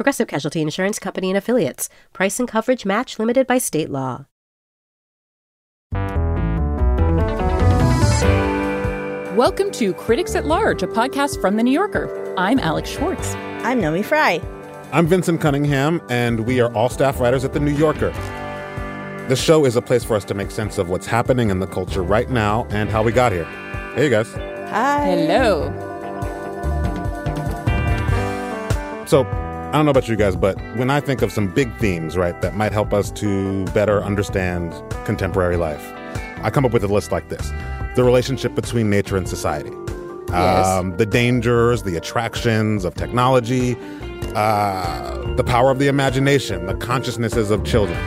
Progressive Casualty Insurance Company and Affiliates. Price and coverage match limited by state law. Welcome to Critics at Large, a podcast from The New Yorker. I'm Alex Schwartz. I'm Naomi Fry. I'm Vinson Cunningham, and we are all staff writers at The New Yorker. The show is a place for us to make sense of what's happening in the culture right now and how we got here. Hey, you guys. Hi. Hello. So, I don't know about you guys, but when I think of some big themes, right, that might help us to better understand contemporary life, I come up with a list like this the relationship between nature and society, Yes. um, the dangers, the attractions of technology, uh, the power of the imagination, the consciousnesses of children.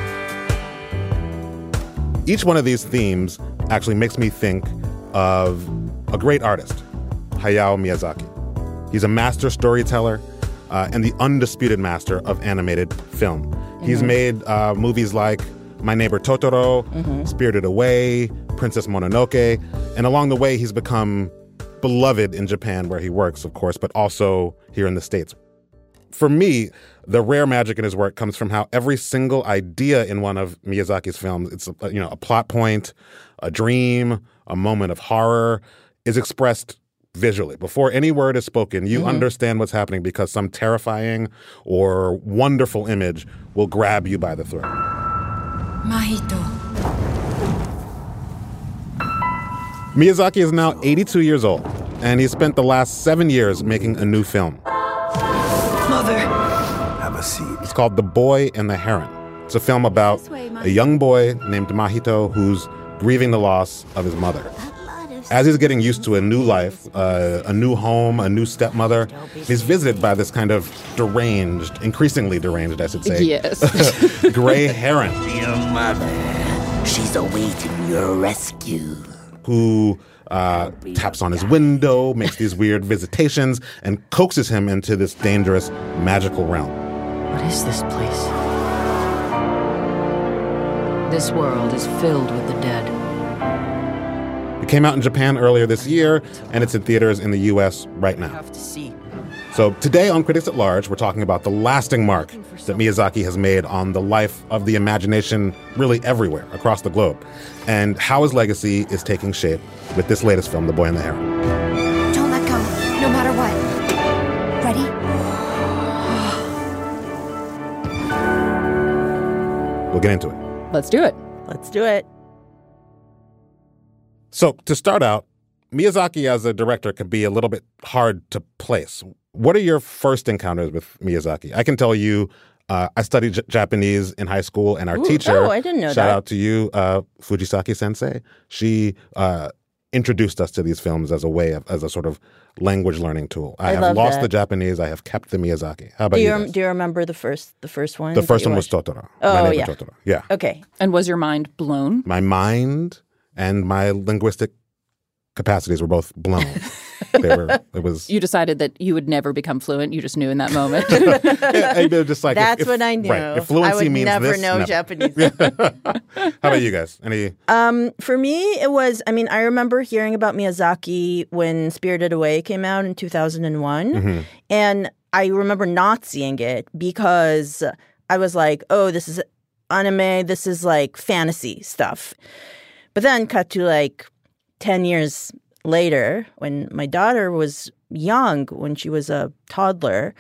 Each one of these themes actually makes me think of a great artist, Hayao Miyazaki. He's a master storyteller uh, and the undisputed master of animated film. He's made uh, movies like My Neighbor Totoro, Spirited Away, Princess Mononoke, and along the way, he's become beloved in Japan, where he works, of course, but also here in the States. For me, the rare magic in his work comes from how every single idea in one of Miyazaki's films, it's a, you know a plot point, a dream, a moment of horror, is expressed visually. Before any word is spoken, you mm-hmm. understand what's happening because some terrifying or wonderful image will grab you by the throat. Mahito. Miyazaki is now 82 years old, and he spent the last seven years making a new film. Mother. Have a seat. It's called The Boy and the Heron. It's a film about a young boy named Mahito who's grieving the loss of his mother. As he's getting used to a new life, uh, a new home, a new stepmother, he's visited by this kind of deranged, increasingly deranged, I should say, Yes. gray heron Your mother. She's awaiting your rescue. who uh, taps on his window, makes these weird visitations, and coaxes him into this dangerous, magical realm. What is this place? This world is filled with the dead. It came out in Japan earlier this year, and it's in theaters in the US right now. Have to see. So today on Critics at Large, we're talking about the lasting mark that Miyazaki has made on the life of the imagination really everywhere across the globe, and how his legacy is taking shape with this latest film, The Boy and the Heron. Don't let go, no matter what. Ready? We'll get into it. Let's do it. Let's do it. So to start out, Miyazaki as a director can be a little bit hard to place. What are your first encounters with Miyazaki? I can tell you, uh, I studied J- Japanese in high school, and our Ooh, teacher, oh, I didn't know shout that. out to you, uh, Fujisaki Sensei. She uh, introduced us to these films as a way of, as a sort of language learning tool. I, I have love lost that. the Japanese. I have kept the Miyazaki. How about Do you? you, rem- do you remember the first the first one? the first you one was watched? Totoro. Oh, My Neighbor yeah. Totoro. Yeah. Okay. And was your mind blown? My mind and my linguistic capacities were both blown. they were. It was. You decided that you would never become fluent. You just knew in that moment. Yeah, I just like That's if- what I knew. Right. If fluency I would means never this, know never. Japanese. How about you guys? Any? Um, for me, it was. I mean, I remember hearing about Miyazaki when Spirited Away came out in two thousand and one, Mm-hmm. and I remember not seeing it because I was like, "Oh, this is anime. This is like fantasy stuff." But then, cut to like ten years later, when my daughter was young, when she was a toddler,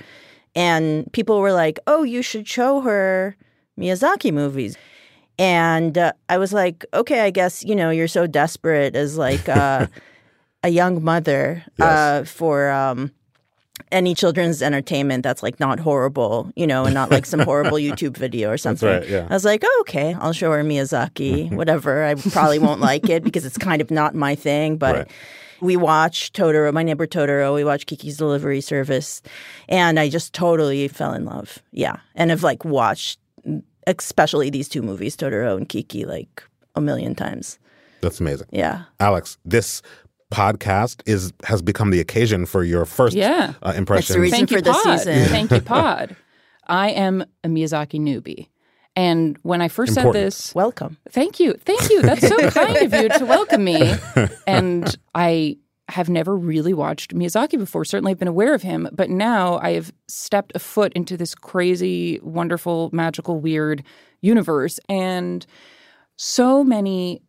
and people were like, "Oh, you should show her Miyazaki movies." And uh, I was like, okay, I guess, you know, you're so desperate as like uh, a young mother uh, for um, any children's entertainment that's like not horrible, you know, and not like some horrible YouTube video or something. right, yeah. I was like, oh, okay, I'll show her Miyazaki, whatever. I probably won't like it because it's kind of not my thing, but. Right. We watched Totoro, my neighbor Totoro. We watched Kiki's Delivery Service, and I just totally fell in love. Yeah, and have like watched especially these two movies, Totoro and Kiki, like a million times. That's amazing. Yeah. Alex, this podcast is has become the occasion for your first Yeah. uh, impression. the Thank you, for Pod. season. Thank you, Pod. I am a Miyazaki newbie. And when I first Important. said this, Welcome. Thank you. Thank you. That's so kind of you to welcome me. And I have never really watched Miyazaki before. Certainly I've been aware of him, but now I have stepped a foot into this crazy, wonderful, magical, weird universe and so many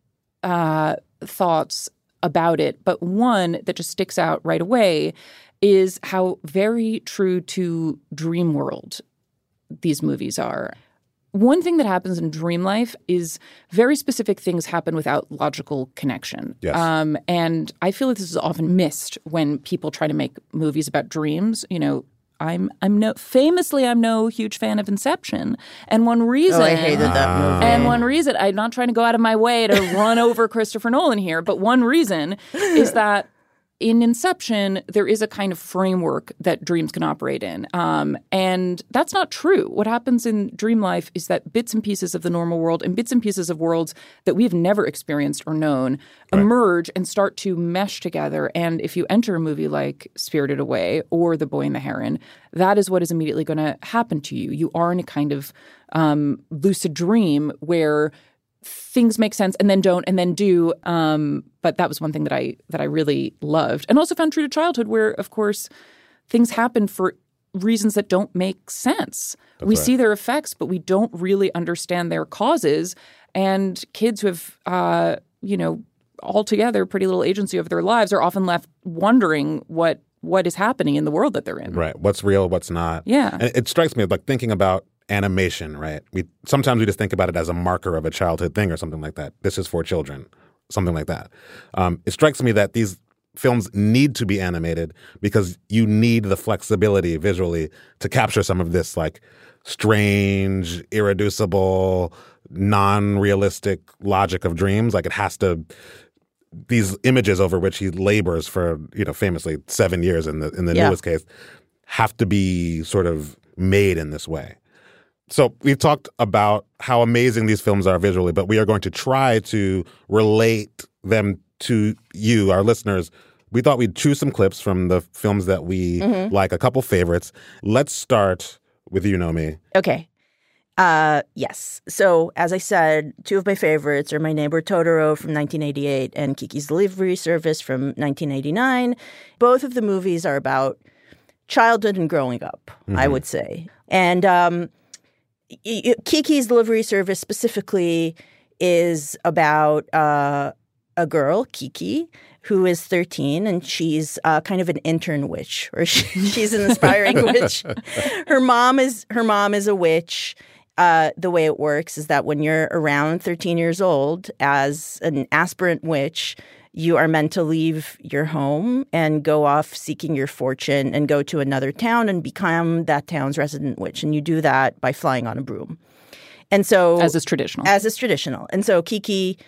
uh, thoughts about it. But one that just sticks out right away is how very true to dream world these movies are. One thing that happens in dream life is very specific things happen without logical connection. Yes. Um, and I feel like this is often missed when people try to make movies about dreams. You know, I'm I'm no famously I'm no huge fan of Inception, and one reason Oh, I hated that ah. movie. and one reason, I'm not trying to go out of my way to run over Christopher Nolan here, but one reason is that in Inception, there is a kind of framework that dreams can operate in. Um, and that's not true. What happens in dream life is that bits and pieces of the normal world and bits and pieces of worlds that we've never experienced or known emerge and start to mesh together. And if you enter a movie like Spirited Away or The Boy and the Heron, that is what is immediately going to happen to you. You are in a kind of um, lucid dream where things make sense and then don't and then do um, but that was one thing that i that i really loved and also found true to childhood where of course things happen for reasons that don't make sense we see their effects but we don't really understand their causes and kids who have uh, you know altogether pretty little agency over their lives are often left wondering what what is happening in the world that they're in Right. What's real, what's not. Yeah. And it strikes me like thinking about animation, right? We sometimes we just think about it as a marker of a childhood thing or something like that. This is for children, something like that. Um, it strikes me that these films need to be animated because you need the flexibility visually to capture some of this like strange, irreducible, non-realistic logic of dreams. Like it has to these images over which he labors for you know famously seven years in the in the Yeah. newest case have to be sort of made in this way. So we've talked about how amazing these films are visually, but we are going to try to relate them to you, our listeners. We thought we'd choose some clips from the films that we like, a couple favorites. Let's start with You Know Me. Okay. Uh, yes. So, as I said, two of my favorites are My Neighbor Totoro from 1988 and Kiki's Delivery Service from 1989. Both of the movies are about childhood and growing up, I would say. And um, Kiki's Delivery Service specifically is about uh, a girl, Kiki, who is 13 and she's uh, kind of an intern witch or she, she's an aspiring witch. Her mom is her mom is a witch. Uh, the way it works is that when you're around 13 years old as an aspirant witch, you are meant to leave your home and go off seeking your fortune and go to another town and become that town's resident witch. And you do that by flying on a broom. And so as is traditional as is traditional. And so Kiki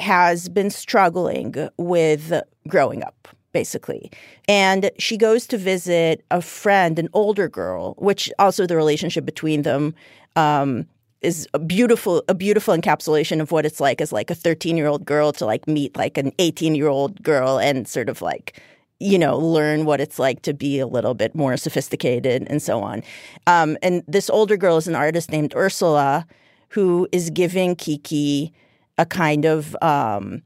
has been struggling with growing up, basically. And she goes to visit a friend, an older girl, which also the relationship between them um, is a beautiful, a beautiful encapsulation of what it's like as like a 13 year old girl to like meet like an 18 year old girl and sort of like you know, learn what it's like to be a little bit more sophisticated and so on. Um, and this older girl is an artist named Ursula who is giving Kiki a kind of um,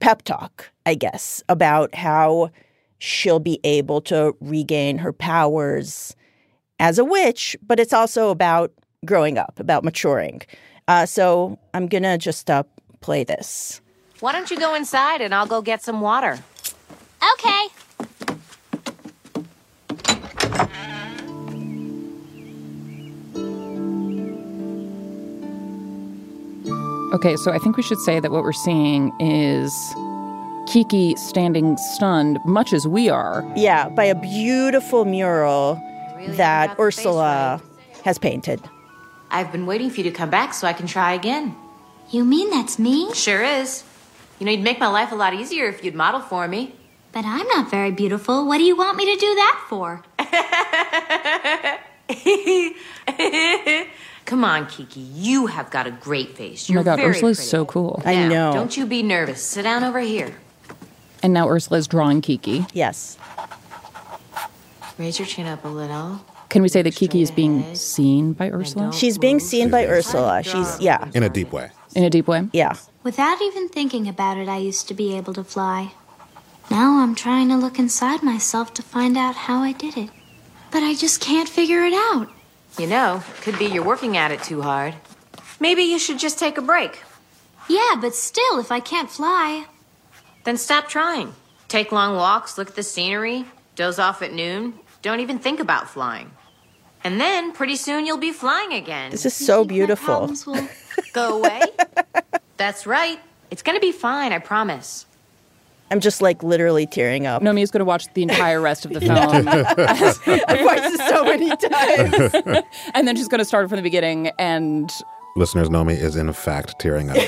pep talk, I guess, about how she'll be able to regain her powers as a witch, but it's also about growing up, about maturing. Uh, so I'm going to just uh, play this. Why don't you go inside and I'll go get some water? Okay. Okay, so I think we should say that what we're seeing is Kiki standing stunned, much as we are. Yeah, by a beautiful mural Really that got the Ursula has painted. I've been waiting for you to come back so I can try again. You mean that's me? Sure is. You know, you'd make my life a lot easier if you'd model for me. But I'm not very beautiful. What do you want me to do that for? Come on, Kiki. You have got a great face. Oh You're my god, very Ursula's pretty. so cool. I know. Don't you be nervous. Sit down over here. And now Ursula's drawing Kiki. Yes. Raise your chin up a little. Can we say that Kiki is being seen by Ursula She's being seen by Ursula. She's yeah. In a deep way. in a deep way? Yeah. Without even thinking about it, I used to be able to fly. Now I'm trying to look inside myself to find out how I did it. But I just can't figure it out. You know, it could be you're working at it too hard. Maybe you should just take a break. Yeah, but still, if I can't fly. Then stop trying. Take long walks, look at the scenery, doze off at noon. Don't even think about flying. And then pretty soon you'll be flying again. This is so think beautiful. problems will- Go away. That's right. It's gonna be fine, I promise. I'm just like literally tearing up. Naomi is going to watch the entire rest of the film. I've watched this so many times. and then she's going to start from the beginning. And Listeners, Naomi is in fact tearing up.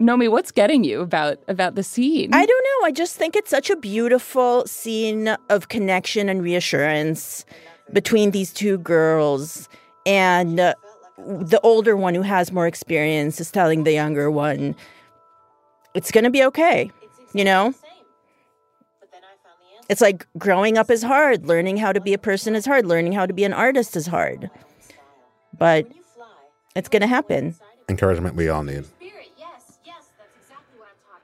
Naomi, what's getting you about about the scene? I don't know. I just think it's such a beautiful scene of connection and reassurance between these two girls. And uh, the older one who has more experience is telling the younger one, it's going to be okay. You know? It's like growing up is hard. Learning how to be a person is hard. Learning how to be an artist is hard. But it's going to happen. Encouragement we all need.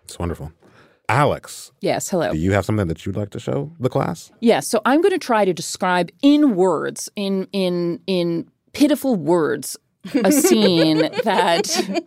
It's wonderful. Alex, yes, hello. do you have something that you'd like to show the class? Yes, so I'm going to try to describe in words, in in in pitiful words, a scene that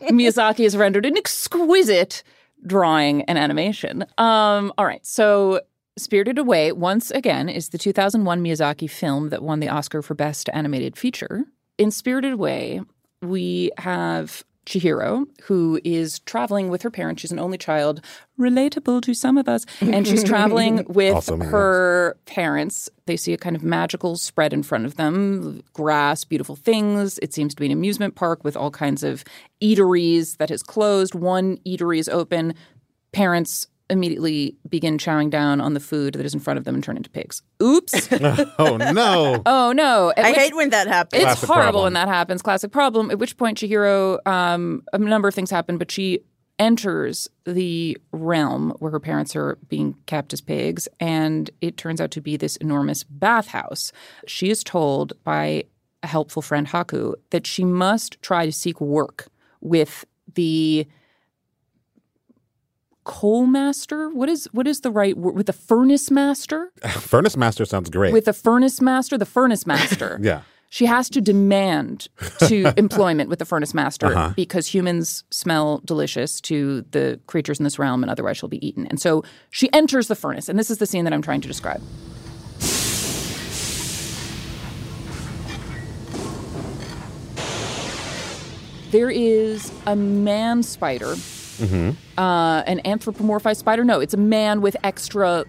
Miyazaki has rendered an exquisite drawing and animation. Um, all right, so Spirited Away once again is the 2001 Miyazaki film that won the Oscar for Best Animated Feature. In Spirited Away, we have Chihiro, who is traveling with her parents. She's an only child, relatable to some of us. And she's traveling with Also me, her parents. They see a kind of magical spread in front of them grass, beautiful things. It seems to be an amusement park with all kinds of eateries that has closed. One eatery is open. Parents immediately begin chowing down on the food that is in front of them and turn into pigs. Oops. Oh no. oh, no. At I which- hate when that happens. it's Classic horrible problem. when that happens. Classic problem. At which point, Chihiro, um, a number of things happen, but she enters the realm where her parents are being kept as pigs, and it turns out to be this enormous bathhouse. She is told by a helpful friend Haku that she must try to seek work with the coal master. What is what is the right word? With the furnace master? Furnace Master sounds great. With the furnace master, the furnace master. yeah. She has to demand to employment with the furnace master Uh-huh. because humans smell delicious to the creatures in this realm and otherwise she'll be eaten. And so she enters the furnace, and this is the scene that I'm trying to describe. There is a man spider, uh, an anthropomorphized spider. No, it's a man with extra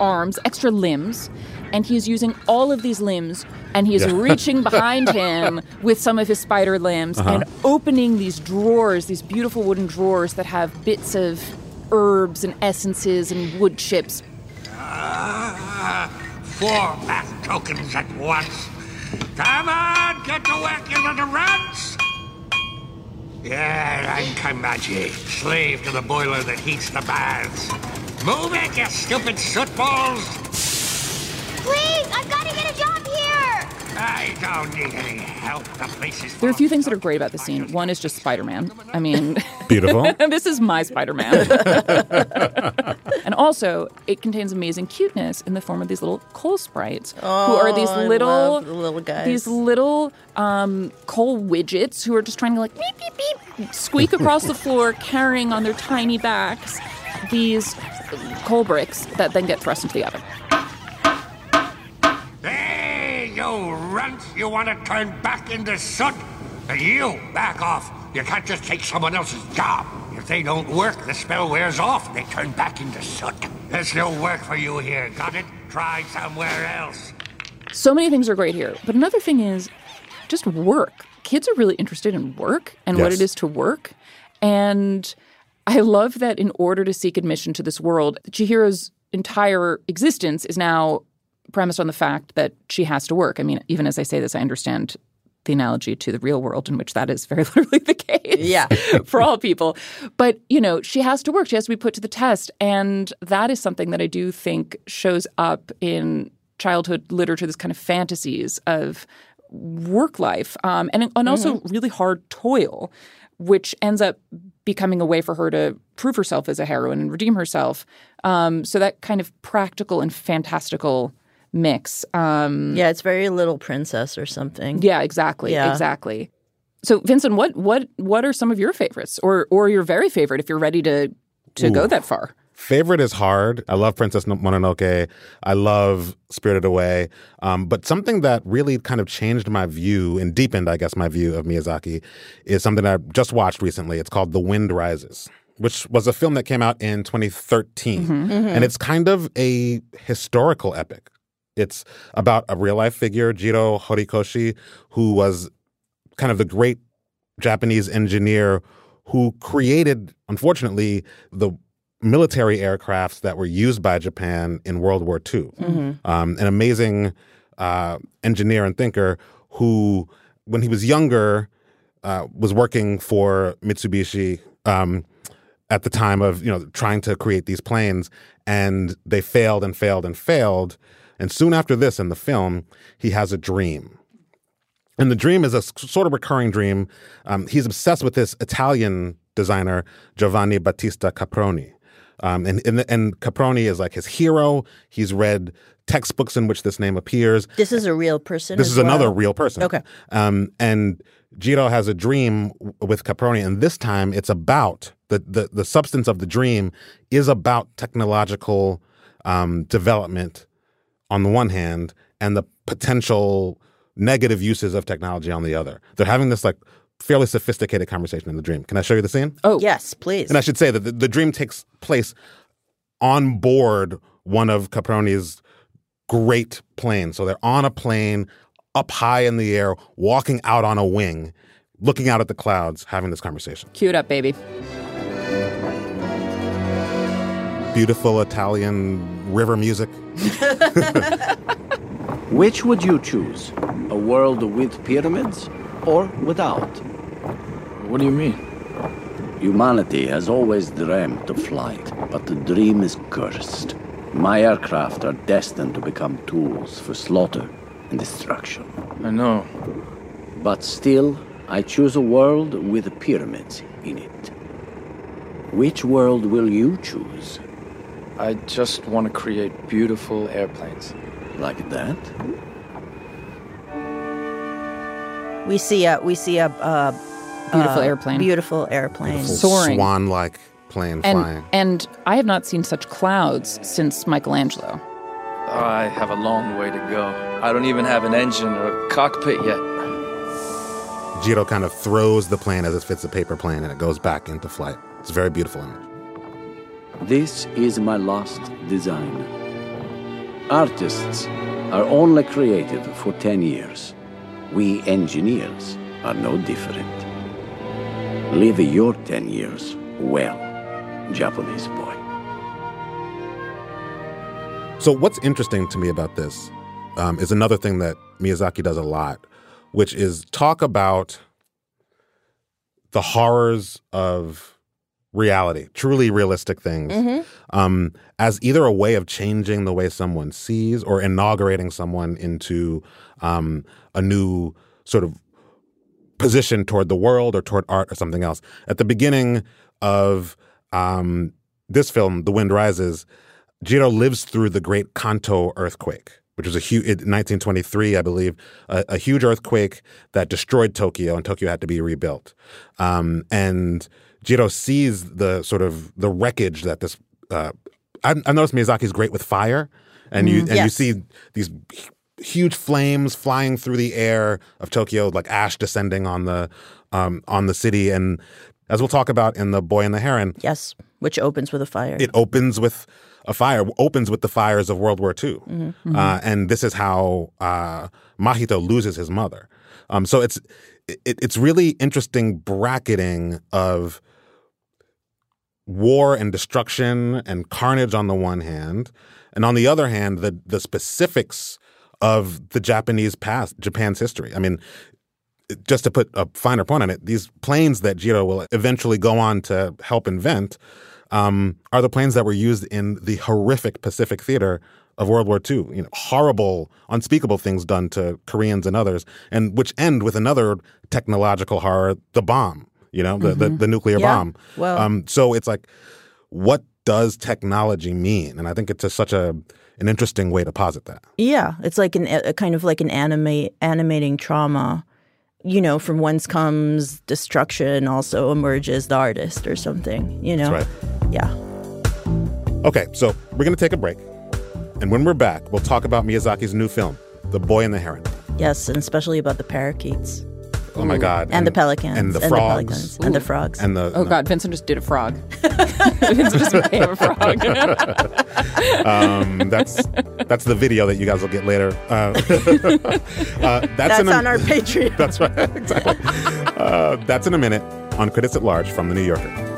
arms, extra limbs, and he's using all of these limbs and he's Yeah. reaching behind him with some of his spider limbs and opening these drawers, these beautiful wooden drawers that have bits of herbs and essences and wood chips. Ah, four bath tokens at once. Come on, get to work, you little rats! Yeah, I'm Kamaji, slave to the boiler that heats the baths. Move it, you stupid sootballs! Please, I've got to get a job here! I don't need any help. The place is There are a few things that are great about the scene. One is just Spider Man. I mean, Beautiful. this is my Spider Man. and also, it contains amazing cuteness in the form of these little coal sprites, who are these Oh, little, the little guys. these little um, coal widgets who are just trying to like beep beep beep, squeak across the floor, carrying on their tiny backs these coal bricks that then get thrust into the oven. Hey, you runt! You want to turn back into soot? And you, back off! You can't just take someone else's job. If they don't work, the spell wears off. They turn back into soot. There's no work for you here, got it? Try somewhere else. So many things are great here. But another thing is just work. Kids are really interested in work and what it is to work. And I love that in order to seek admission to this world, Chihiro's entire existence is now premised on the fact that she has to work. I mean, even as I say this, I understand the analogy to the real world in which that is very literally the case Yeah. for all people. But, you know, she has to work. She has to be put to the test. And that is something that I do think shows up in childhood literature, this kind of fantasies of work life um, and, and also really hard toil, which ends up becoming a way for her to prove herself as a heroine and redeem herself. Um, so that kind of practical and fantastical mix. Um, Yeah, it's very Little Princess or something. yeah, exactly, Yeah. exactly. So, Vinson, what what what are some of your favorites, or or your very favorite, if you're ready to to go that far? Favorite is hard. I love Princess Mononoke. I love Spirited Away. Um, but something that really kind of changed my view and deepened, I guess, my view of Miyazaki is something I just watched recently. It's called The Wind Rises, which was a film that came out in 2013. Mm-hmm. And it's kind of a historical epic. It's about a real life figure, Jiro Horikoshi, who was kind of the great Japanese engineer who created, unfortunately, the military aircrafts that were used by Japan in World War II. Um, an amazing uh, engineer and thinker who, when he was younger, uh, was working for Mitsubishi um, at the time of you know trying to create these planes, and they failed and failed and failed. And soon after this, in the film, he has a dream. And the dream is a sort of recurring dream. Um, he's obsessed with this Italian designer, Giovanni Battista Caproni. Um, and, and, and Caproni is like his hero. He's read textbooks in which this name appears. This is a real person. This is another real person. Okay. Um, and Jiro has a dream with Caproni, and this time it's about the the, the substance of the dream is about technological um, development on the one hand, and the potential negative uses of technology on the other. They're having this like fairly sophisticated conversation in the dream. Can I show you the scene? Oh, Yes, please. And I should say that the, the dream takes place on board one of Caproni's great planes. So they're on a plane up high in the air, walking out on a wing, looking out at the clouds, having this conversation. cue it up, baby. Beautiful Italian river music. Which would you choose? A world with pyramids or without? What do you mean? Humanity has always dreamt of flight, but the dream is cursed. My aircraft are destined to become tools for slaughter and destruction. I know. But still, I choose a world with pyramids in it. Which world will you choose? I just want to create beautiful airplanes. Like that? we see a we see a, a Beautiful a airplane. Beautiful airplane. Soaring. Swan-like plane And flying. and I have not seen such clouds since Michelangelo. I have a long way to go. I don't even have an engine or a cockpit yet. Jiro kind of throws the plane as it fits a paper plane and it goes back into flight. It's a very beautiful image. This is my last design. Artists are only creative for 10 years. We engineers are no different. Live your 10 years well, Japanese boy. So, what's interesting to me about this um, is another thing that Miyazaki does a lot, which is talk about the horrors of reality, truly realistic things, um, as either a way of changing the way someone sees or inaugurating someone into um, a new sort of position toward the world or toward art or something else. At the beginning of um, this film, The Wind Rises, Jiro lives through the Great Kanto earthquake, which was a huge in 1923, I believe, a, a huge earthquake that destroyed Tokyo, and Tokyo had to be rebuilt. Um, and Jiro sees the sort of the wreckage that this. Uh, I, I noticed Miyazaki's great with fire, and you Mm, and you see these huge flames flying through the air of Tokyo, like ash descending on the um, on the city. And as we'll talk about in the Boy and the Heron, Yes, which opens with a fire. it opens with a fire. Opens with the fires of World War II, Mm-hmm. uh, and this is how uh, Mahito loses his mother. Um, so it's it, it's really interesting bracketing of war and destruction and carnage on the one hand, and on the other hand, the the specifics of the Japanese past, Japan's history. I mean, just to put a finer point on it, these planes that Jiro will eventually go on to help invent um, are the planes that were used in the horrific Pacific theater of World War II. You know, horrible, unspeakable things done to Koreans and others, and which end with another technological horror, the bomb. You know, the the, Mhm. the nuclear Yeah. bomb. Well- um, so it's like, what does technology mean? And I think it's a, such a an interesting way to posit that. Yeah, it's like an a kind of like an anime animating trauma. You know, from whence comes destruction also emerges the artist or something. You know, That's yeah. Okay, so we're going to take a break. And when we're back, we'll talk about Miyazaki's new film, The Boy and the Heron. Yes, and especially about the parakeets. Oh my God. And, the pelicans. And the and frogs. pelicans, and the frogs. And the. Oh God, Vinson just did a frog. Vinson just became a frog. um, that's that's the video that you guys will get later. Uh, uh, that's That's in a- on our Patreon. That's right. Exactly. Uh, that's in a minute on Critics at Large from The New Yorker.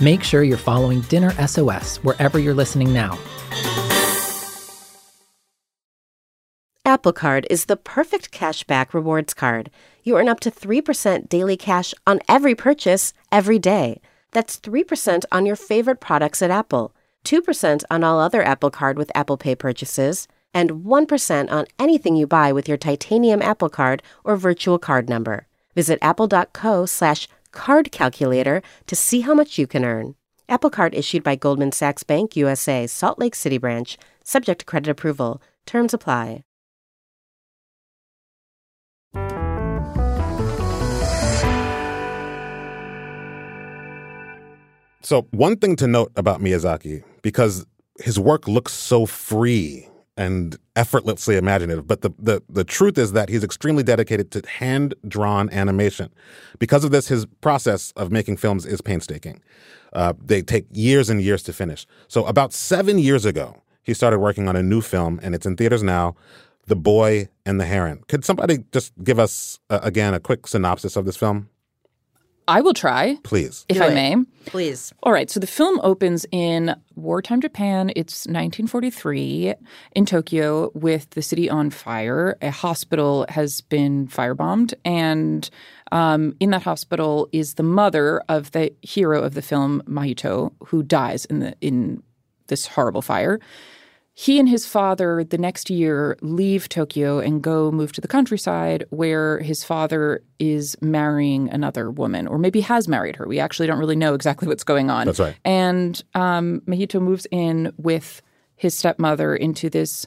Make sure you're following Dinner SOS wherever you're listening now. Apple Card is the perfect cashback rewards card. You earn up to 3% daily cash on every purchase every day. That's 3% on your favorite products at Apple, 2% on all other Apple Card with Apple Pay purchases, and 1% on anything you buy with your titanium Apple Card or virtual card number. Visit apple.co slash card calculator to see how much you can earn. Apple Card issued by Goldman Sachs Bank USA, Salt Lake City branch, subject to credit approval. Terms apply. So, one thing to note about Miyazaki, because his work looks so free and effortlessly imaginative, but the, the, the truth is that he's extremely dedicated to hand drawn animation. Because of this, his process of making films is painstaking. Uh, they take years and years to finish. So, about seven years ago, he started working on a new film, and it's in theaters now The Boy and the Heron. Could somebody just give us, uh, again, a quick synopsis of this film? I will try. Please. If Do I it. may. Please. All right. So the film opens in wartime Japan. It's 1943 in Tokyo with the city on fire. A hospital has been firebombed. And um, in that hospital is the mother of the hero of the film, Mahito, who dies in, the, in this horrible fire. He and his father the next year leave Tokyo and go move to the countryside where his father is marrying another woman, or maybe has married her. We actually don't really know exactly what's going on. That's right. And um, Mahito moves in with his stepmother into this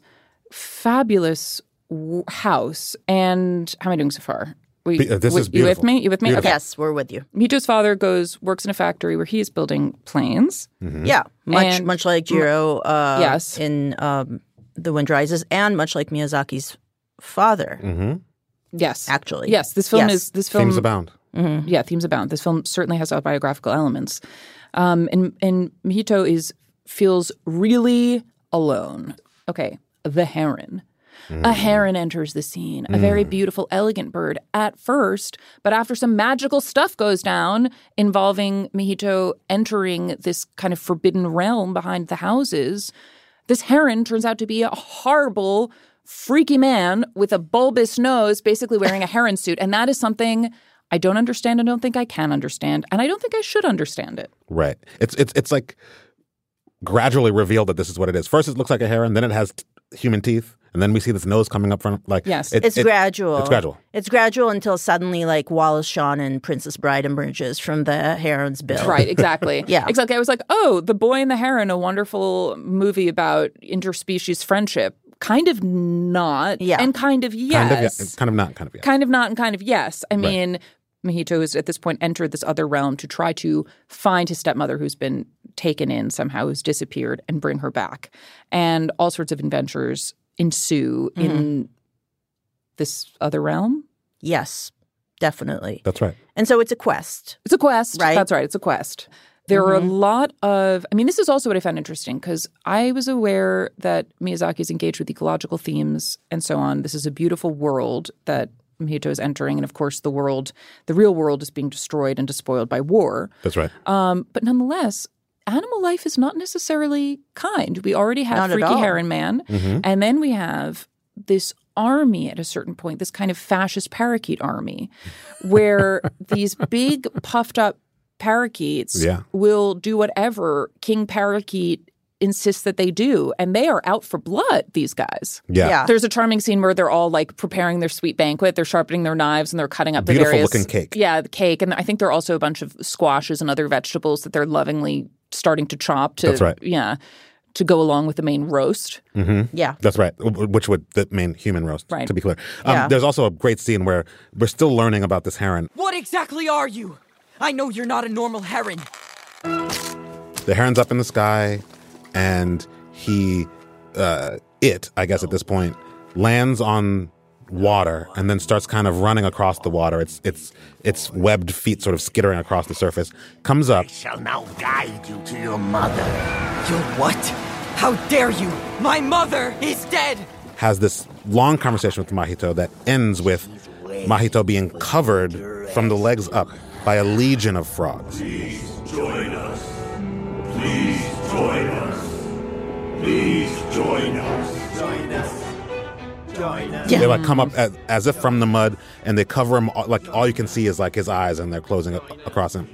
fabulous w- house. And how am I doing so far? We, uh, this wi- is You with me? You with me? Okay. Yes, we're with you. Mahito's father goes works in a factory where he is building planes. Yeah, much And- much like Jiro. Uh, Yes. in um, The Wind Rises, and much like Miyazaki's father. Mm-hmm. Yes, actually. Yes, this film Yes. is this film Themes abound. Mhm. Yeah, themes abound. This film certainly has autobiographical elements, um, and and Mahito is feels really alone. Okay, the heron. A mm. heron enters the scene, a very mm. beautiful, elegant bird at first, but after some magical stuff goes down involving Mahito entering this kind of forbidden realm behind the houses, this heron turns out to be a horrible freaky man with a bulbous nose, basically wearing a heron suit. And that is something I don't understand and don't think I can understand. And I don't think I should understand it. Right. It's it's it's like gradually revealed that this is what it is. First, it looks like a heron, then it has t- human teeth, and then we see this nose coming up from like yes, it- it's it- gradual. It's gradual. It's gradual until suddenly, like Wallace Shawn and Princess Bride emerges from the heron's bill. Right, exactly. Yeah. Exactly. I was like, oh, The Boy and the Heron, a wonderful movie about interspecies friendship. Kind of not. Yeah. And kind of yes. Kind of yeah, kind of not, kind of yeah. Kind of not and kind of yes. I Right. mean, Mahito has at this point entered this other realm to try to find his stepmother who's been taken in somehow, who's disappeared, and bring her back. And all sorts of adventures ensue Mm-hmm. in this other realm. Yes, definitely. That's right. And so it's a quest. It's a quest. Right. That's right. It's a quest. There are a Mhm. lot of, I mean, this is also what I found interesting because I was aware that Miyazaki is engaged with ecological themes and so on. This is a beautiful world that Mahito is entering. And of course, the world, the real world is being destroyed and despoiled by war. That's right. Um, but nonetheless, animal life is not necessarily kind. We already have Not Freaky all. Heron Man, Mhm. and then we have this army at a certain point, this kind of fascist parakeet army, where these big puffed up parakeets Yeah. will do whatever King Parakeet insists that they do, and they are out for blood. These guys. Yeah. Yeah. There's a charming scene where they're all like preparing their sweet banquet. They're sharpening their knives and they're cutting up the Beautiful various looking cake. Yeah, the cake, and I think there are also a bunch of squashes and other vegetables that they're lovingly starting to chop. To That's right. Yeah, to go along with the main roast. hmm Yeah. That's right. Which would the main human roast, Right. to be clear. Um, Yeah. There's also a great scene where we're still learning about this heron. What exactly are you? I know you're not a normal heron. The heron's up in the sky, and he, uh, it, I guess at this point, lands on water and then starts kind of running across the water. Its its its webbed feet sort of skittering across the surface. Comes up. Shall now guide you to your mother. Your what? How dare you? My mother is dead! has this long conversation with Mahito that ends with Mahito being covered from the legs up by a legion of frogs. Please join us. Please join us. Please join us. Join us. Us. They like come up as, as if from the mud, and they cover him. all- Like all you can see is like his eyes, and they're closing up across him.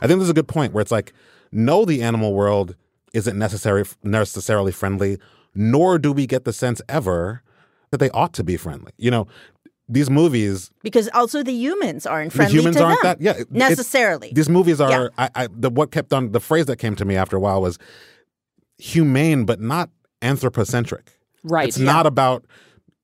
I think there's a good point where it's like, no, the animal world isn't necessary necessarily friendly, nor do we get the sense ever that they ought to be friendly. You know, these movies Because also the humans aren't friendly the humans to aren't them. that yeah necessarily. these movies are Yeah. I, I the what kept on the phrase that came to me after a while was humane but not anthropocentric Right. it's not about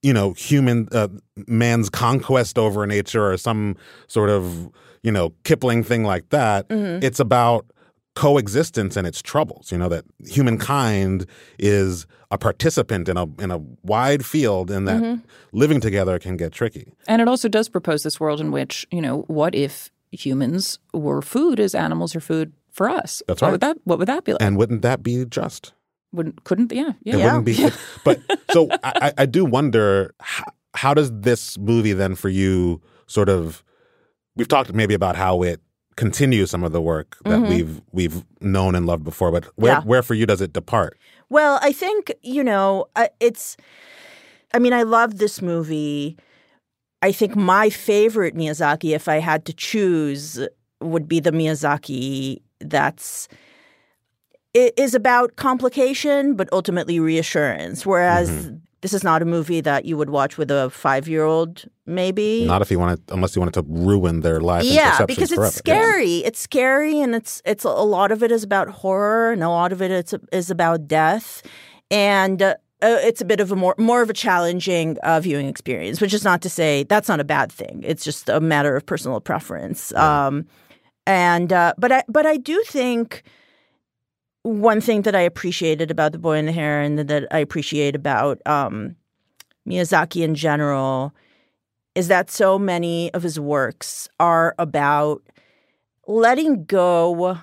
you know human uh, man's conquest over nature or some sort of you know kipling thing like that Mhm. it's about coexistence and its troubles you know that humankind is a participant in a in a wide field and that Mhm. living together can get tricky And it also does propose this world in which, you know, what if humans were food as animals are food for us? That's what right. Would that, what would that be like? and wouldn't that be just Wouldn't, couldn't, yeah. Yeah. It wouldn't be. But so I, I do wonder how, how does this movie then for you sort of? We've talked maybe about how it continues some of the work that Mhm. we've we've known and loved before, but where Yeah. where for you does it depart? Well, I think, you know, uh, it's, I mean, I love this movie. I think my favorite Miyazaki, if I had to choose, would be the Miyazaki that's, is about complication, but ultimately reassurance. Whereas Mm-hmm. this is not a movie that you would watch with a five year old, maybe. Not if you wanted, unless you wanted to ruin their life. yeah because it's forever. scary it's scary and it's it's a lot of it is about horror and a lot of it it's, is about death and uh, uh, it's a bit of a more more of a challenging uh, viewing experience which is not to say that's not a bad thing it's just a matter of personal preference um and uh, but i but i do think one thing that i appreciated about the boy and the heron and that i appreciate about um miyazaki in general is that so many of his works are about letting go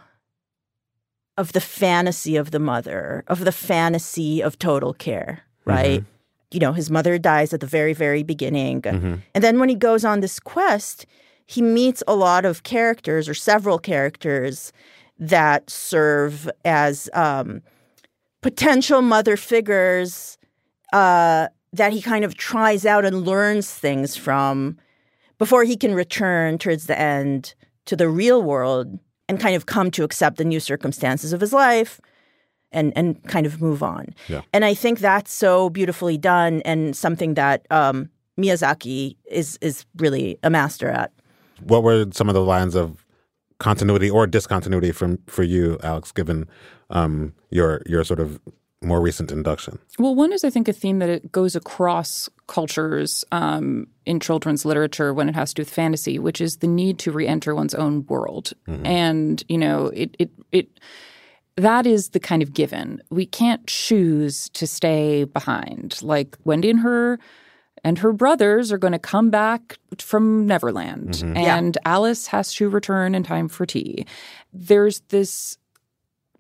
of the fantasy of the mother, of the fantasy of total care, right? You know, his mother dies at the very, very beginning. Mhm. And then when he goes on this quest, he meets a lot of characters or several characters that serve as um, potential mother figures uh, that he kind of tries out and learns things from before he can return towards the end to the real world and kind of come to accept the new circumstances of his life and and kind of move on. Yeah. And I think that's so beautifully done and something that um, Miyazaki is is really a master at. What were some of the lines of continuity or discontinuity from for you, Alex, given um, your your sort of more recent induction? Well, one is I think a theme that it goes across cultures um, in children's literature when it has to do with fantasy, which is the need to re-enter one's own world, Mhm. and you know it it it that is the kind of given. We can't choose to stay behind. Like Wendy and her and her brothers are going to come back from Neverland, Mhm. Yeah. and Alice has to return in time for tea. There's this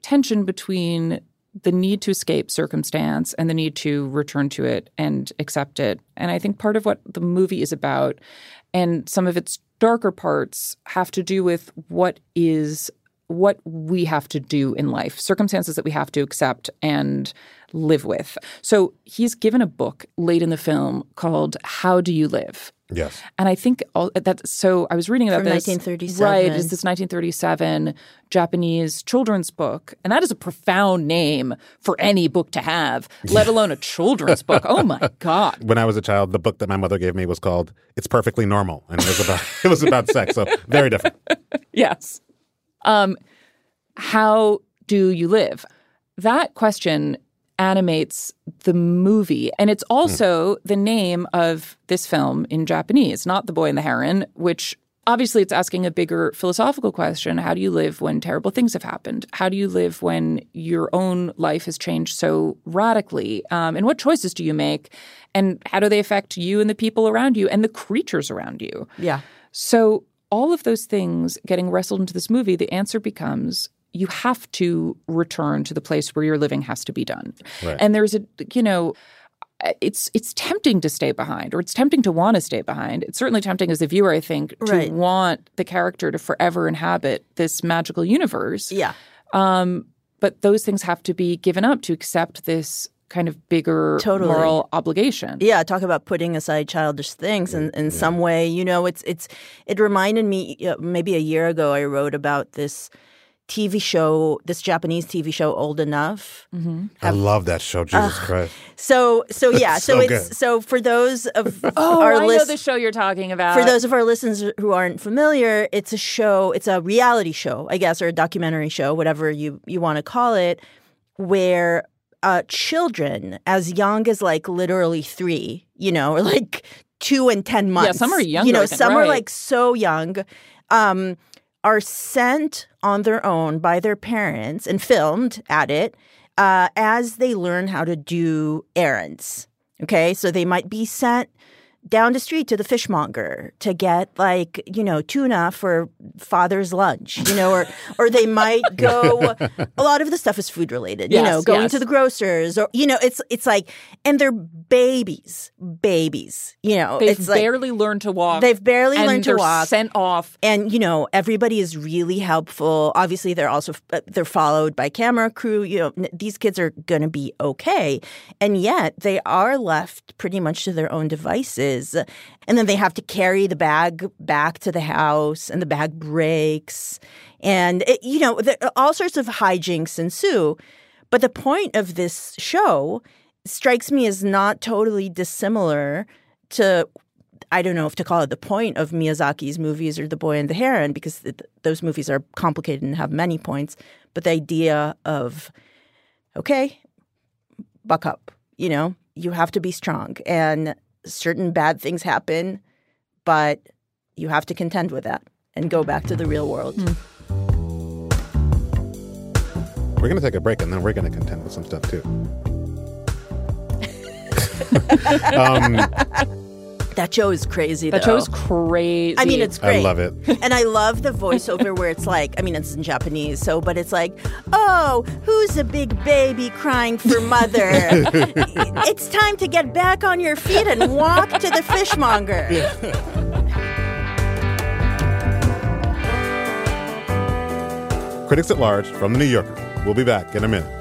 tension between the need to escape circumstance and the need to return to it and accept it. And I think part of what the movie is about and some of its darker parts have to do with what is what we have to do in life, circumstances that we have to accept and live with. So he's given a book late in the film called How Do You Live? Yes. And I think all that. So I was reading about From this. 1937. Right, it's this 1937 Japanese children's book, and that is a profound name for any book to have, let alone a children's book. Oh my god! When I was a child, the book that my mother gave me was called "It's Perfectly Normal," and it was about it was about sex. So very different. yes. Um, how do you live? That question animates the movie. And it's also the name of this film in Japanese, not The Boy and the Heron, which obviously it's asking a bigger philosophical question. How do you live when terrible things have happened? How do you live when your own life has changed so radically? Um, and what choices do you make? And how do they affect you and the people around you and the creatures around you? Yeah. So, all of those things getting wrestled into this movie, the answer becomes you have to return to the place where your living has to be done. Right. And there's a, you know, it's it's tempting to stay behind or it's tempting to want to stay behind. It's certainly tempting as a viewer, I think, to Right. want the character to forever inhabit this magical universe. Yeah. Um, but those things have to be given up to accept this kind of bigger Totally. moral obligation. Yeah, talk about putting aside childish things in, in some way. You know, it's it's it reminded me uh, maybe a year ago I wrote about this TV show, this Japanese TV show, Old Enough. Mm-hmm. I love that show. Jesus Ugh. Christ. So so yeah, so, so it's good. so for those of Oh, our I know the show you're talking about. for those of our listeners who aren't familiar, it's a show, it's a reality show, I guess, or a documentary show, whatever you, you want to call it, where uh, children as young as like literally three, you know, or like two and 10 months. Yeah, some are younger, You know, think, some are like so young, um, are sent on their own by their parents and filmed at it uh, as they learn how to do errands. Okay, so they might be sent down the street to the fishmonger to get like you know tuna for father's lunch you know or or they might go a lot of the stuff is food related you know going yes. to the grocers or you know it's it's like and they're babies babies you know They've it's like barely learned to walk. They've barely and learned to walk. Sent off. And you know, everybody is really helpful. Obviously, they're also uh, they're followed by camera crew. You know, these kids are going to be okay, and yet they are left pretty much to their own devices. And then they have to carry the bag back to the house, and the bag breaks, and it, you know, all sorts of hijinks ensue. But the point of this show strikes me as not totally dissimilar to I don't know if to call it the point of Miyazaki's movies or The Boy and the Heron because th- those movies are complicated and have many points. But the idea of, okay, buck up, you know, you have to be strong and certain bad things happen, but you have to contend with that and go back to the real world. We're going to take a break and then we're going to contend with some stuff too. um, That show is crazy. That though. show is crazy. I mean, it's great. I love it. and I love the voiceover where it's like, I mean, it's in Japanese, so, but it's like, oh, who's a big baby crying for mother? it's time to get back on your feet and walk to the fishmonger. Critics at Large from The New Yorker. We'll be back in a minute.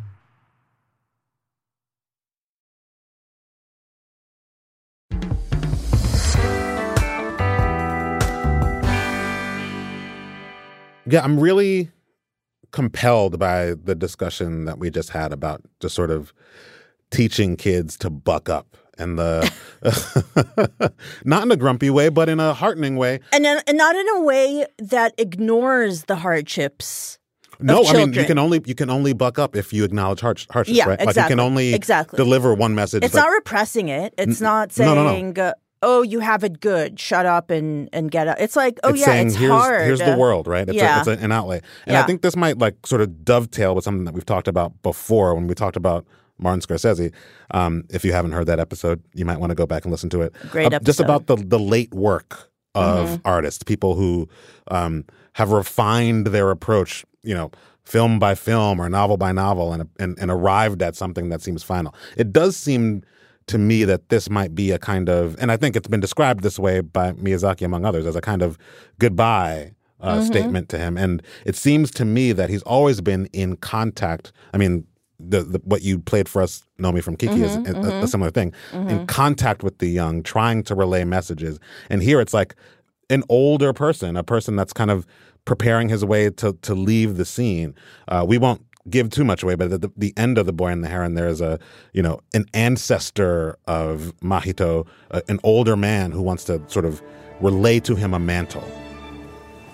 Yeah, I'm really compelled by the discussion that we just had about just sort of teaching kids to buck up and the not in a grumpy way but in a heartening way and, then, and not in a way that ignores the hardships no i mean you can only you can only buck up if you acknowledge hard, hardships yeah, right exactly. like you can only exactly. deliver one message it's like, not repressing it it's not saying no, no, no. Uh, oh, you have it good. Shut up and, and get up. It's like, oh it's yeah, saying, it's here's, hard. Here's the world, right? It's, yeah. a, it's a, an outlet. And yeah. I think this might like sort of dovetail with something that we've talked about before when we talked about Martin Scorsese. Um, if you haven't heard that episode, you might want to go back and listen to it. Great uh, episode. Just about the the late work of Mm-hmm. artists, people who um, have refined their approach, you know, film by film or novel by novel, and, and and arrived at something that seems final. It does seem to me that this might be a kind of, and I think it's been described this way by Miyazaki among others as a kind of goodbye uh, Mm-hmm. statement to him. And it seems to me that he's always been in contact. I mean, the, the what you played for us, Naomi from Kiki, is Mhm, a, a mhm. similar thing. In Mhm. contact with the young, trying to relay messages. And here it's like an older person, a person that's kind of preparing his way to to leave the scene. Uh, we won't give too much away, but at the, the end of the Boy and the Heron, there is a you know an ancestor of Mahito, uh, an older man who wants to sort of relay to him a mantle.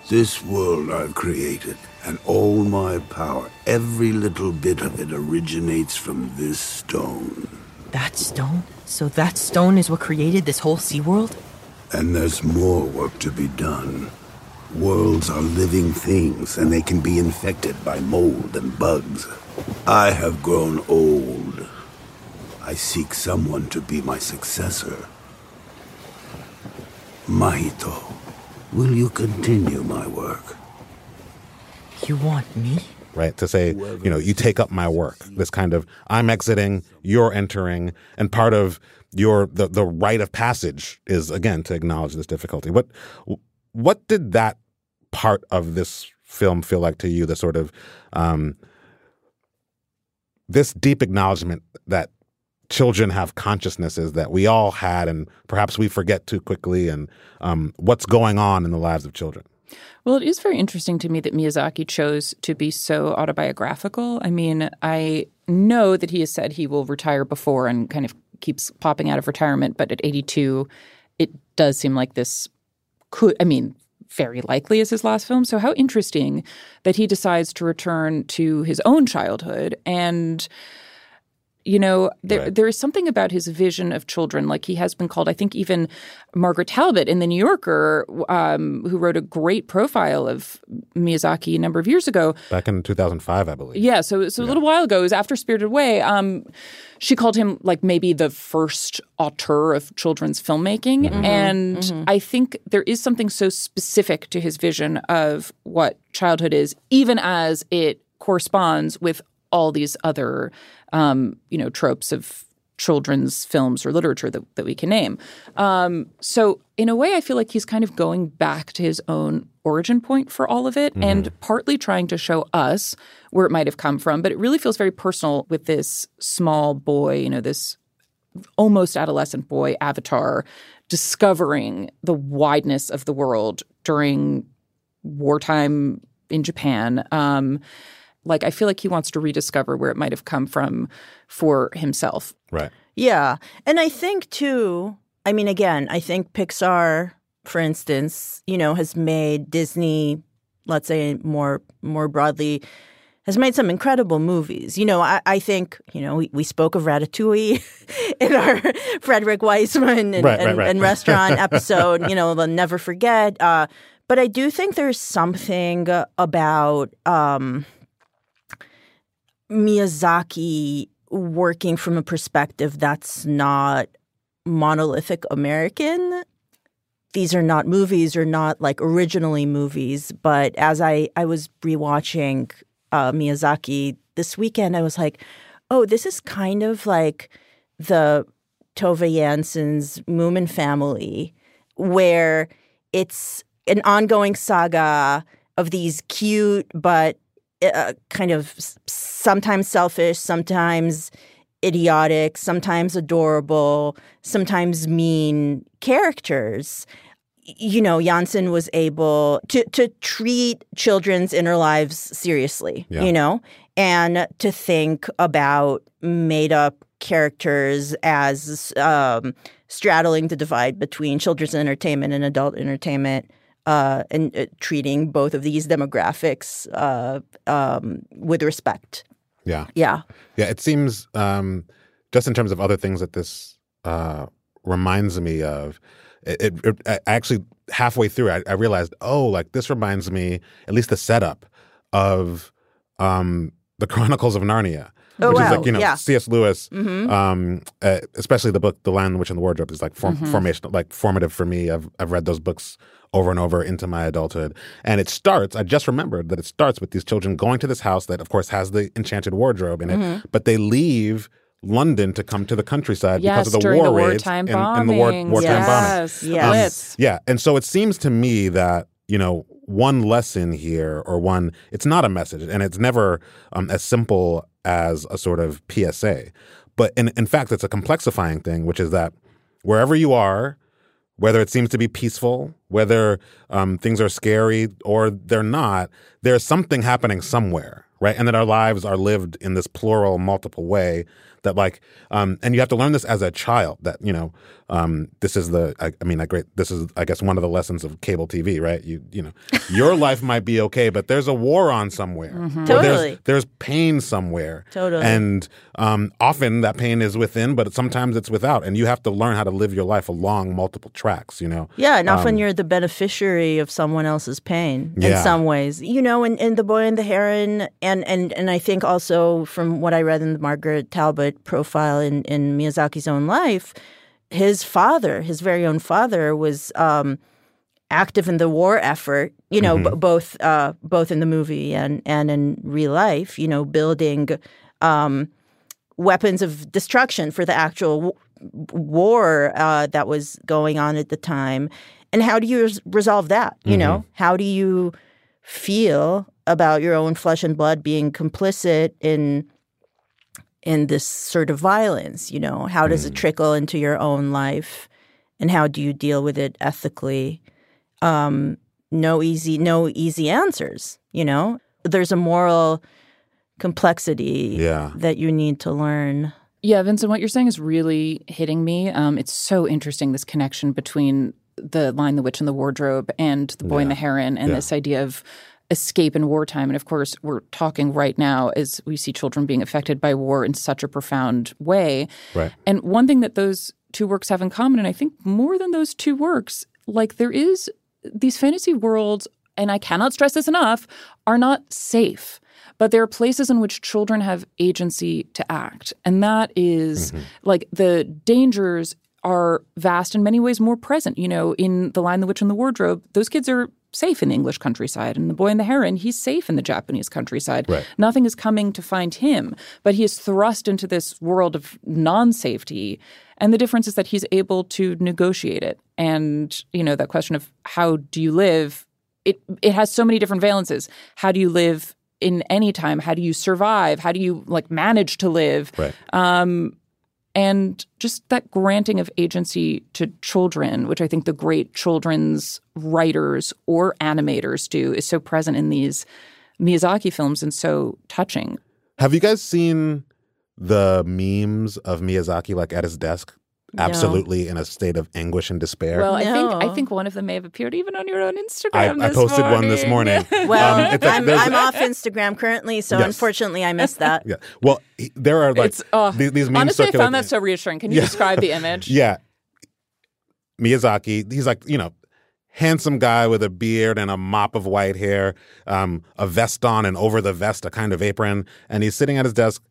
This world I've created, and all my power, every little bit of it originates from this stone. That stone? So that stone is what created this whole SeaWorld? And there's more work to be done. Worlds are living things, and they can be infected by mold and bugs. I have grown old. I seek someone to be my successor. Mahito, will you continue my work? You want me? right? To say, you know, you take up my work. This kind of I'm exiting, you're entering, and part of your the the rite of passage is again to acknowledge this difficulty. What what did that part of this film feel like to you? The sort of um, this deep acknowledgement that children have consciousnesses that we all had, and perhaps we forget too quickly, and um, what's going on in the lives of children. Well, it is very interesting to me that Miyazaki chose to be so autobiographical. I mean, I know that he has said he will retire before and kind of keeps popping out of retirement, but at 82, it does seem like this could, I mean, very likely is his last film. So, how interesting that he decides to return to his own childhood and you know there Right. there is something about his vision of children like he has been called i think even margaret talbot in the new yorker um, who wrote a great profile of miyazaki a number of years ago Back in 2005, I believe. yeah so so a little while ago it was after spirited away um, she called him like maybe the first auteur of children's filmmaking Mhm. and Mhm. i think there is something so specific to his vision of what childhood is even as it corresponds with all these other um, you know tropes of children's films or literature that, that we can name um, so in a way i feel like he's kind of going back to his own origin point for all of it Mhm. and partly trying to show us where it might have come from but it really feels very personal with this small boy you know this almost adolescent boy avatar discovering the wideness of the world during wartime in Japan. Um, like I feel like he wants to rediscover where it might have come from for himself. Right. Yeah. And I think too, I mean, again, I think Pixar for instance, you know, has made Disney, let's say more more broadly, has made some incredible movies. You know, I, I think, you know, we, we spoke of Ratatouille in our Frederick Wiseman and, Right, right, and, right. and restaurant episode, you know, the Never Forget. Uh, but I do think there's something about um, Miyazaki working from a perspective that's not monolithic American. These are not movies or not like originally movies, but as I, I was rewatching uh, Miyazaki this weekend, I was like, oh, this is kind of like the Tove Jansson's Moomin family, where it's an ongoing saga of these cute but uh, kind of sometimes selfish, sometimes idiotic, sometimes adorable, sometimes mean characters. You know, Jansson was able to to treat children's inner lives seriously, Yeah. you know, and to think about made up characters as um, straddling the divide between children's entertainment and adult entertainment uh, and uh, treating both of these demographics uh, um, with respect. Yeah. Yeah. Yeah. It seems, um, just in terms of other things that this uh, reminds me of, it, it, it I actually halfway through, I, I realized, oh, like this reminds me, at least the setup of um, the Chronicles of Narnia. Oh, which is like you know Yeah. C.S. Lewis, Mhm. um, uh, especially the book *The Lion, the Witch, and the Wardrobe* is like form- Mhm. formation, like formative for me. I've I've read those books over and over into my adulthood, and it starts. I just remembered that it starts with these children going to this house that, of course, has the enchanted wardrobe in it, Mhm. but they leave London to come to the countryside Yes, because of the war the raids and, and the war, wartime Yes, bombing. the Um, yeah, and so it seems to me that you know one lesson here or one it's not a message and it's never um, as simple as a sort of PSA, but in in fact it's a complexifying thing, which is that wherever you are, whether it seems to be peaceful, whether um, things are scary or they're not, there's something happening somewhere, right? And that our lives are lived in this plural, multiple way. That like, um, and you have to learn this as a child. That you know, um, this is the. I, I mean, I great. This is, I guess, one of the lessons of cable TV, right? You, you know, your life might be okay, but there's a war on somewhere. Mhm. Totally. There's, there's pain somewhere. Totally. And um, often that pain is within, but sometimes it's without, and you have to learn how to live your life along multiple tracks. You know. Yeah, and often Um, you're the beneficiary of someone else's pain in Yeah. some ways. You know, in, in The Boy and the Heron, and, and, and I think also from what I read in the Margaret Talbot profile in, in Miyazaki's own life, his father, his very own father, was um, active in the war effort. You know, b- Mhm. both uh, both in the movie and and in real life. You know, building um, weapons of destruction for the actual w- war uh, that was going on at the time. And how do you res- resolve that? You know, how do you feel about your own flesh and blood being complicit in in this sort of violence? You know, how does it trickle into your own life, and how do you deal with it ethically? Um, no easy, no easy answers. You know, there's a moral complexity Yeah. that you need to learn. Yeah, Vinson, what you're saying is really hitting me. Um, it's so interesting this connection between the lion, the witch, and the wardrobe, and the boy and the heron, and Yeah. this idea of escape in wartime. And of course, we're talking right now as we see children being affected by war in such a profound way. Right. And one thing that those two works have in common, and I think more than those two works, like there is these fantasy worlds, and I cannot stress this enough, are not safe. But there are places in which children have agency to act. And that is, mm-hmm. like the dangers are vast in many ways more present. You know, in The Lion, the Witch, and the Wardrobe, those kids are safe in the English countryside. And the boy and the heron, he's safe in the Japanese countryside. Right. Nothing is coming to find him, but he is thrust into this world of non safety. And the difference is that he's able to negotiate it. And, you know, that question of how do you live, it, it has so many different valences. How do you live in any time? How do you survive? How do you like manage to live? Right. Um, and just that granting of agency to children, which I think the great children's writers or animators do, is so present in these Miyazaki films and so touching. Have you guys seen the memes of Miyazaki like at his desk absolutely in a state of anguish and despair. Well, I think I think one of them may have appeared even on your own Instagram. I this posted one this morning. Well, Um, it's like I'm, I'm off Instagram currently, so Yes. unfortunately I missed that. Yeah. Well, he- there are like It's oh, these, these memes honestly, I found that so reassuring. Can you Yeah. describe the image? Yeah. Miyazaki, he's like, you know, handsome guy with a beard and a mop of white hair, um, a vest on, and over the vest, a kind of apron. And he's sitting at his desk,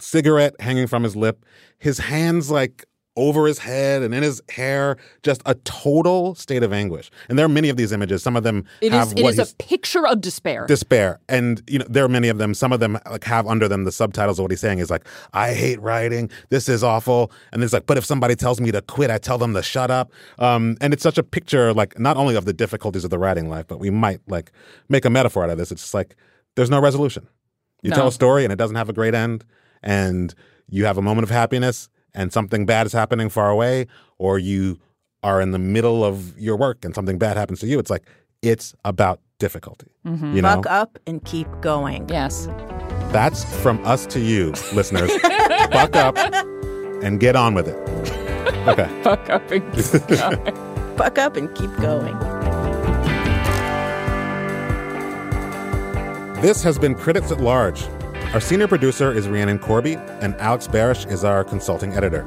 cigarette hanging from his lip, his hands like over his head and in his hair, just a total state of anguish. And there are many of these images. Some of them It have is. It is a picture of despair. despair and you know there are many of them some of them like have under them the subtitles of what he's saying is like i hate writing this is awful and it's like but if somebody tells me to quit i tell them to shut up um, and it's such a picture like not only of the difficulties of the writing life but we might like make a metaphor out of this it's just like there's no resolution you No. tell a story and it doesn't have a great end and you have a moment of happiness and something bad is happening far away or you are in the middle of your work and something bad happens to you it's like it's about difficulty Mm-hmm. you know Buck up and keep going. Yes. that's from us to you, listeners. Buck up and get on with it. Okay. Fuck up and keep going. Buck up and keep going. This has been Critics at Large. Our senior producer is Rhiannon Corby, and Alex Barish is our consulting editor.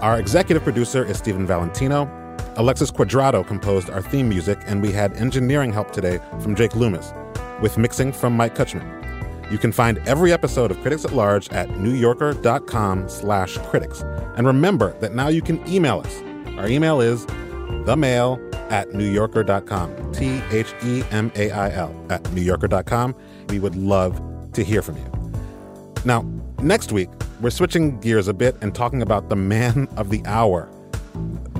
Our executive producer is Stephen Valentino. Alexis Quadrado composed our theme music, and we had engineering help today from Jake Loomis, with mixing from Mike Kutchman. You can find every episode of Critics at Large at newyorker.com slash critics. And remember that now you can email us. Our email is themail at newyorker.com. T H E M A I L at newyorker.com. We would love to hear from you. Now, next week, we're switching gears a bit and talking about the man of the hour,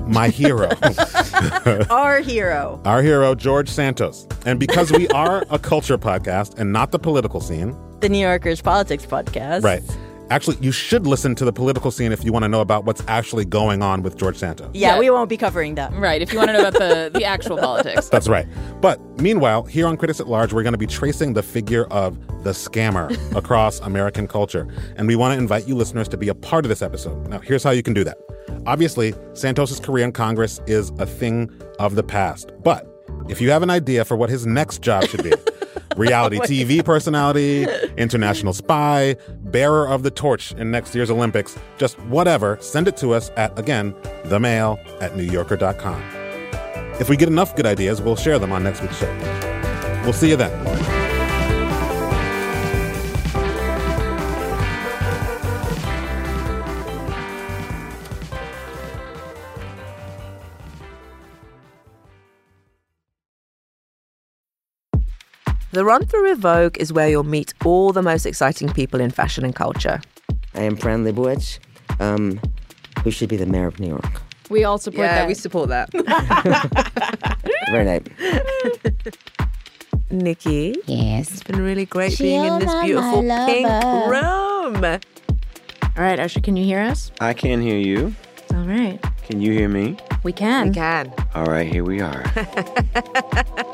my hero. Our hero. Our hero, George Santos. And because we are a culture podcast and not the political scene, The New Yorker's Politics Podcast. right? Actually, you should listen to the political scene if you want to know about what's actually going on with George Santos. Yeah, we won't be covering that. Right. If you want to know about the the actual politics. That's right. But meanwhile, here on Critics at Large, we're going to be tracing the figure of the scammer across American culture. And we want to invite you listeners to be a part of this episode. Now, here's how you can do that. Obviously, Santos's career in Congress is a thing of the past. But if you have an idea for what his next job should be, reality TV personality, international spy, bearer of the torch in next year's Olympics, just whatever, send it to us at, again, the mail at newyorker.com. If we get enough good ideas, we'll share them on next week's show. We'll see you then. The Run Through with Vogue is where you'll meet all the most exciting people in fashion and culture. I am Fran Lebowitz, um, who should be the mayor of New York. We all support yeah, that. we support that. Very nice. Nikki. Yes. It's been really great being in this beautiful pink room. All right, Usher, can you hear us? I can hear you. All right. Can you hear me? We can. We can. All right, here we are.